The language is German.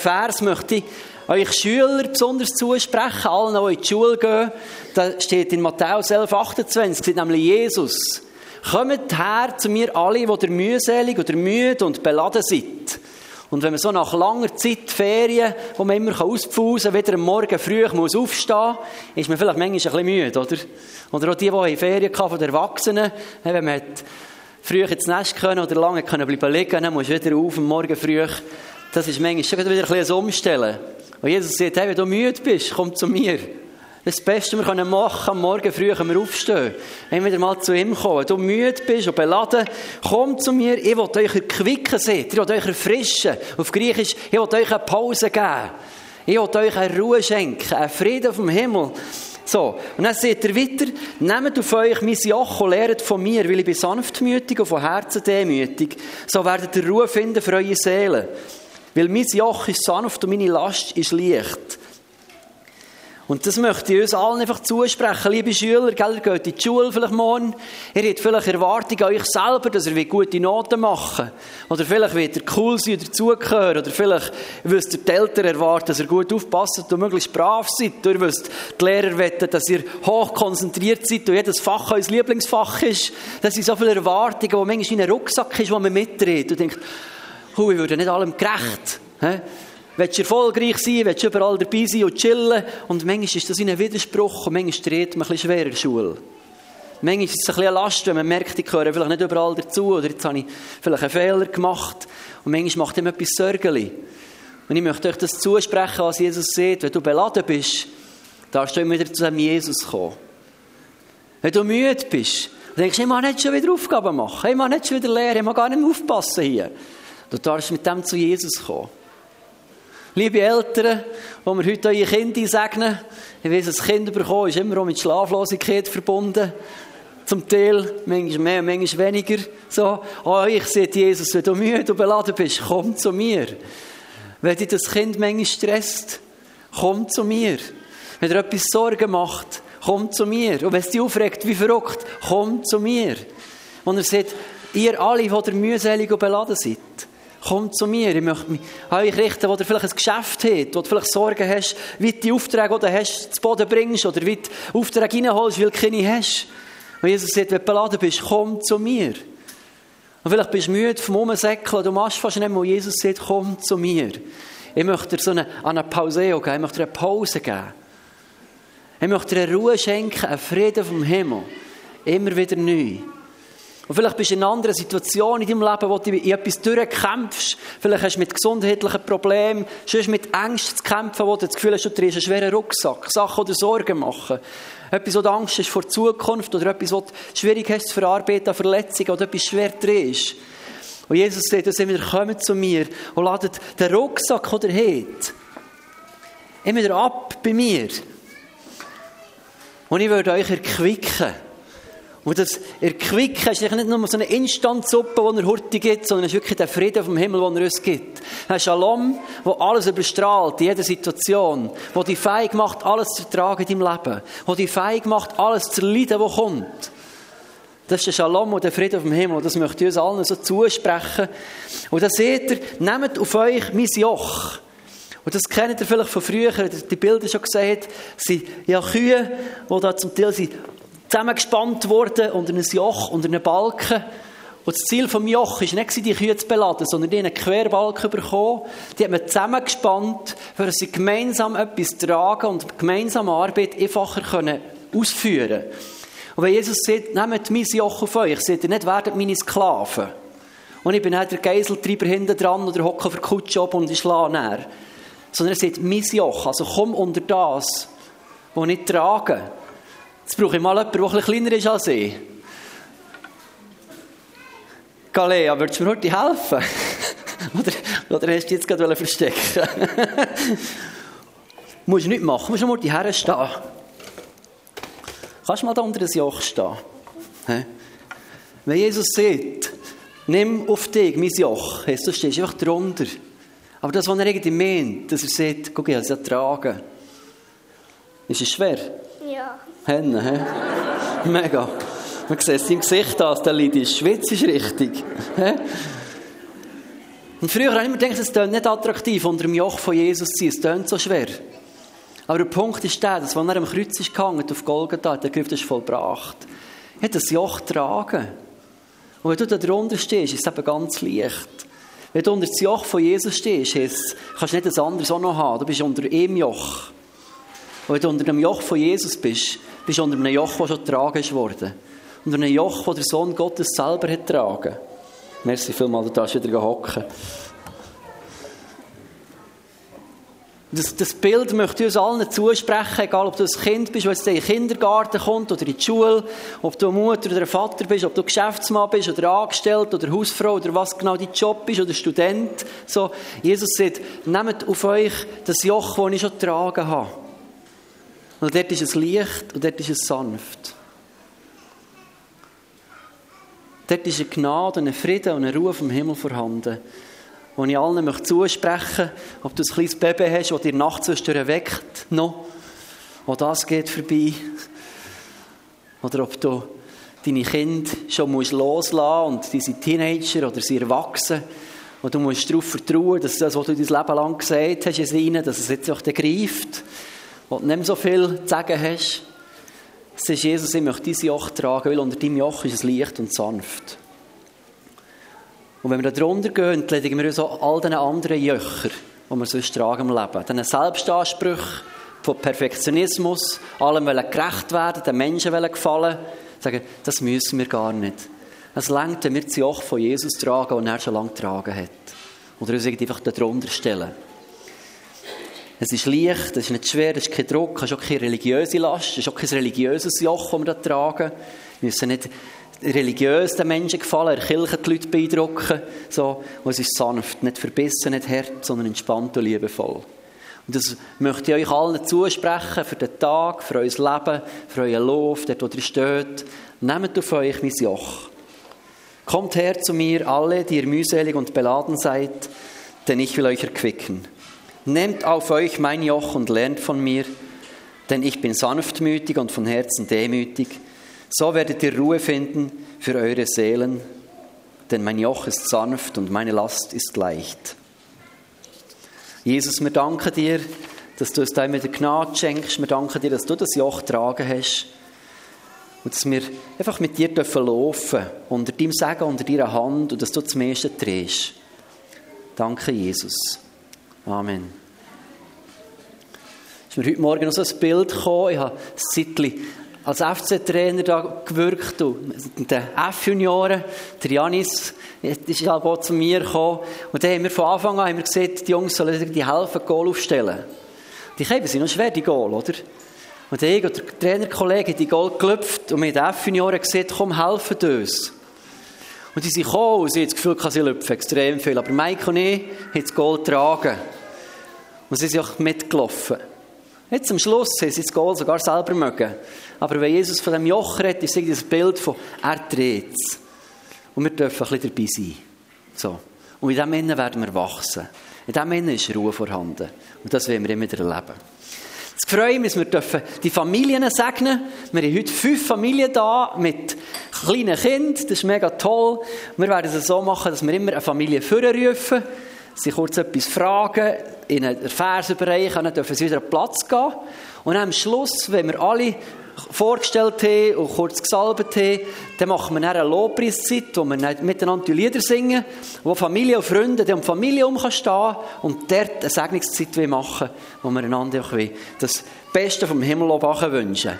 Vers möchte ich euch Schüler besonders zusprechen, allen, die in die Schule gehen. Da steht in Matthäus 11, 28, steht nämlich Jesus. Kommt her zu mir alle, die ihr mühselig oder müde und beladen seid. Und wenn man so nach langer Zeit Ferien, wo man immer auspfusen kann, wieder am Morgen früh muss aufstehen ist man vielleicht manchmal ein bisschen müde, oder? Oder auch die, die Ferien von den Erwachsenen, wenn man früh ins Nest können oder lange können bleiben liegen, dann musst du wieder auf am Morgen früh. Das ist manchmal schon wieder ein bisschen ein Umstellen. Und Jesus sagt, hey, wenn du müde bist, komm zu mir. Das Beste, was wir machen können, am Morgen früh können wir aufstehen. Wenn wieder mal zu ihm kommen. Wenn du müde bist und beladen, komm zu mir. Ich will euch erquicken. Ich will euch erfrischen. Auf Griechisch, ich will euch eine Pause geben. Ich will euch eine Ruhe schenken, einen Frieden vom Himmel. So, und dann sagt er weiter, nehmt auf euch mein Joch und lehrt von mir, weil ich bin sanftmütig und von Herzen demütig. So werdet ihr Ruhe finden für eure Seelen. Weil mein Joch ist sanft und meine Last ist leicht. Und das möchte ich uns allen einfach zusprechen. Liebe Schüler, gell, ihr geht in die Schule vielleicht morgen. Ihr habt vielleicht Erwartungen an euch selber, dass ihr gute Noten machen Oder vielleicht wird ihr cool sein oder dazugehören. Oder vielleicht wisst ihr die Eltern erwarten, dass ihr gut aufpasst und möglichst brav seid. Oder ihr wisst die Lehrer wetten, dass ihr hoch konzentriert seid und jedes Fach euer Lieblingsfach ist. Das sind so viele Erwartungen, die manchmal wie ein Rucksack ist, den man mitdreht. Und denkt, hu, ich würde nicht allem gerecht. He? Willst du erfolgreich sein, willst du überall dabei sein und chillen. Und manchmal ist das in einem Widerspruch und manchmal dreht man ein schwerer in der Schule. Manchmal ist es ein bisschen eine Last, wenn man merkt, ich gehöre vielleicht nicht überall dazu oder jetzt habe ich vielleicht einen Fehler gemacht. Und manchmal macht ihm etwas Sorgen. Und ich möchte euch das zusprechen, was Jesus sieht. Wenn du beladen bist, darfst du immer wieder zu diesem Jesus kommen. Wenn du müde bist, dann denkst du, ich muss nicht schon wieder Aufgaben machen, ich muss nicht schon wieder lernen, ich muss gar nicht mehr aufpassen hier. Du darfst mit dem zu Jesus kommen. Liebe Eltern, die wir heute eure Kinder segnen, ich weiß, das Kind bekommen ist immer auch mit Schlaflosigkeit verbunden. Zum Teil, manchmal mehr, manchmal weniger. So, oh, ich sehe Jesus, wenn du müde und beladen bist, komm zu mir. Wenn dich das Kind manchmal stresst, komm zu mir. Wenn dir etwas Sorgen macht, komm zu mir. Und wenn es dich aufregt, wie verrückt, komm zu mir. Und er sagt, ihr alle, die ihr mühselig und beladen seid, Komm zu mir, ich möchte mich an euch richten, wo du vielleicht ein Geschäft hast, wo du vielleicht Sorgen hast, wie du die Aufträge, die du hast, zu Boden bringst oder wie du Aufträge reinholst, weil du keine hast. Und Jesus sagt, wenn du beladen bist, komm zu mir. Und vielleicht bist du müde vom Umsäckeln, du machst fast nicht mehr, Jesus sagt, komm zu mir. Ich möchte dir so eine, eine Pause geben, ich möchte dir eine Pause geben. Ich möchte dir eine Ruhe schenken, einen Frieden vom Himmel. Immer wieder neu. Und vielleicht bist du in einer anderen Situation in deinem Leben, wo du in etwas durchkämpfst. Vielleicht hast du mit gesundheitlichen Problemen, sonst mit Ängsten zu kämpfen, wo du das Gefühl hast, du trägst einen schweren Rucksack. Sachen, dir Sorgen machen. Etwas, wo du Angst hast vor Zukunft oder etwas, wo du schwierig hast zu verarbeiten, Verletzungen oder etwas schwer drehst. Und Jesus sagt, dass immer kommt zu mir und ladet den Rucksack, den er hat, immer ab bei mir. Und ich würde euch erquicken. Und das Erquicken ist nicht nur so eine Instantsuppe, die er heute gibt, sondern es ist wirklich der Frieden vom Himmel, den er uns gibt. Ein Shalom, der alles überstrahlt, in jeder Situation. Der dich fähig macht, alles zu tragen in deinem Leben. Der dich fähig macht, alles zu leiden, was kommt. Das ist der Shalom und der Frieden vom Himmel. Das möchte ich uns allen so zusprechen. Und dann seht ihr, nehmt auf euch mein Joch. Und das kennt ihr vielleicht von früher, die Bilder schon gesehen, sind ja Kühe, die da zum Teil sind zusammengespannt worden unter einem Joch, unter einem Balken. Und das Ziel des Joch war nicht, die Kühe zu beladen, sondern die einen Querbalken bekommen. Die hat man zusammengespannt, für sie gemeinsam etwas tragen und gemeinsame Arbeit einfacher können ausführen Und wenn Jesus sagt, nehmt mein Joch auf euch, sagt er nicht, werdet meine Sklaven. Und ich bin nicht der Geiseltreiber hinten dran oder hocke auf der Kutsche ab und ich schlage näher. Sondern er sagt, mein Joch, also komm unter das, was ich trage. Jetzt brauche ich mal jemanden, der etwas kleiner ist als ich. Galea, würdest du mir heute helfen? oder, oder hast du jetzt gerade verstecken Musst du nicht machen, musst du mal die Herren stehen. Kannst du mal da unter das Joch stehen? Wenn Jesus sagt, nimm auf dich mein Joch, heißt, du stehst einfach drunter. Aber das, was er irgendwie meint, dass er sagt, guck, ich habe es ja tragen. Ist es schwer? Ja. Henne, he? Mega. Man sieht es im Gesicht an, der Lied ist. Schwitz ist richtig. Und früher habe ich immer gedacht, es klingt nicht attraktiv, unter dem Joch von Jesus zu sein. Es klingt so schwer. Aber der Punkt ist der, dass, als er am Kreuz ist gehangen, auf Golgatha, der Griff ist vollbracht. Er hat das Joch getragen. Und wenn du da drunter stehst, ist es eben ganz leicht. Wenn du unter das Joch von Jesus stehst, heisst, kannst du nicht ein anderes auch noch haben. Du bist unter ihm Joch. Wenn du unter dem Joch von Jesus bist, bist du unter einem Joch, das schon getragen wurde. Unter einem Joch, das der Sohn Gottes selber hat getragen. Merci vielmals, du darfst wieder hocken. Das, das, Bild möchte ich uns allen zusprechen, egal ob du ein Kind bist, das in den Kindergarten kommt oder in die Schule, ob du eine Mutter oder ein Vater bist, ob du Geschäftsmann bist oder Angestellt oder Hausfrau oder was genau dein Job ist oder Student. So, Jesus sagt, nehmt auf euch das Joch, das ich schon getragen habe. Und dort ist es leicht und dort ist es sanft. Dort ist eine Gnade, ein Frieden und eine Ruhe vom Himmel vorhanden wo ich allen möchte zusprechen ob du ein kleines Baby hast, das dir nachts weckt, noch, auch das geht vorbei. Oder ob du deine Kinder schon musst loslassen und die Teenager oder sie erwachsen und du musst darauf vertrauen, dass das, was du dein Leben lang gesagt hast, in ihnen, dass es jetzt auch greift, wo du nicht mehr so viel zu sagen hast. Ist Jesus, ich möchte dein Joch tragen, weil unter deinem Joch ist es leicht und sanft. Und wenn wir da drunter gehen, ledigen wir uns auch all diesen anderen Jöcher, die wir sonst tragen im Leben. Diesen Selbstansprüchen von Perfektionismus, allem wollen gerecht werden, den Menschen wollen gefallen, sagen, das müssen wir gar nicht. Es längt, wenn wir das Joch von Jesus tragen, das er schon lange getragen hat. Oder uns einfach da drunter stellen. Es ist leicht, es ist nicht schwer, es ist kein Druck, es ist auch keine religiöse Last, es ist auch kein religiöses Joch, das wir da tragen. Wir müssen nicht religiös den Menschen gefallen, der Kirche die Leute beeindrucken. So. Und es ist sanft, nicht verbissen, nicht hart, sondern entspannt und liebevoll. Und das möchte ich euch allen zusprechen für den Tag, für euer Leben, für euren Lauf, dort wo ihr steht. Nehmt auf euch mein Joch. Kommt her zu mir, alle, die ihr mühselig und beladen seid, denn ich will euch erquicken. Nehmt auf euch mein Joch und lernt von mir, denn ich bin sanftmütig und von Herzen demütig so werdet ihr Ruhe finden für eure Seelen, denn mein Joch ist sanft und meine Last ist leicht. Jesus, wir danken dir, dass du uns da mit der Gnade schenkst. Wir danken dir, dass du das Joch tragen hast. Und dass wir einfach mit dir dürfen laufen, unter deinem Segen, unter deiner Hand und dass du das meiste drehst. Danke, Jesus. Amen. Ist mir heute Morgen noch so ein Bild gekommen. Ich habe ein Zeitchen als FC-Trainer da gewirkt. in den F-Junioren, der Janis, ist halt auch zu mir gekommen. Und dann haben wir von Anfang an haben wir gesehen, die Jungs sollen die helfen, Goal aufstellen. Die Käben sind noch schwer, die Goal, oder? Und ich und der Trainerkollege die Goal geklopft und in den F-Junioren gesagt, komm, helfen uns. Und die sind gekommen und sie haben das Gefühl, sie lüpfen extrem viel. Aber Mike und ich haben das Goal getragen. Und sie sind auch mitgelaufen. Jetzt am Schluss haben sie das Goal sogar selber mögen. Aber wenn Jesus von dem Joch redet, ist es ein Bild von, er dreht Und wir dürfen ein bisschen dabei sein. So. Und in diesem Innen werden wir wachsen. In diesem Innen ist Ruhe vorhanden. Und das werden wir immer wieder erleben. Es freut mich, wir dürfen die Familien segnen. Wir haben heute fünf Familien da mit kleinen Kindern. Das ist mega toll. Wir werden es so machen, dass wir immer eine Familie vorrufen, sie kurz etwas fragen, in einen Vers überreichen, dann dürfen sie wieder an Platz gehen. Und am Schluss, wenn wir alle vorgestellt haben und kurz gesalbt haben, dann machen wir eine Lobpreiszeit, wo wir miteinander Lieder singen, wo Familie und Freunde die um Familie herumstehen und dort eine Segnungszeit machen wo wir einander das Beste vom Himmel wünschen.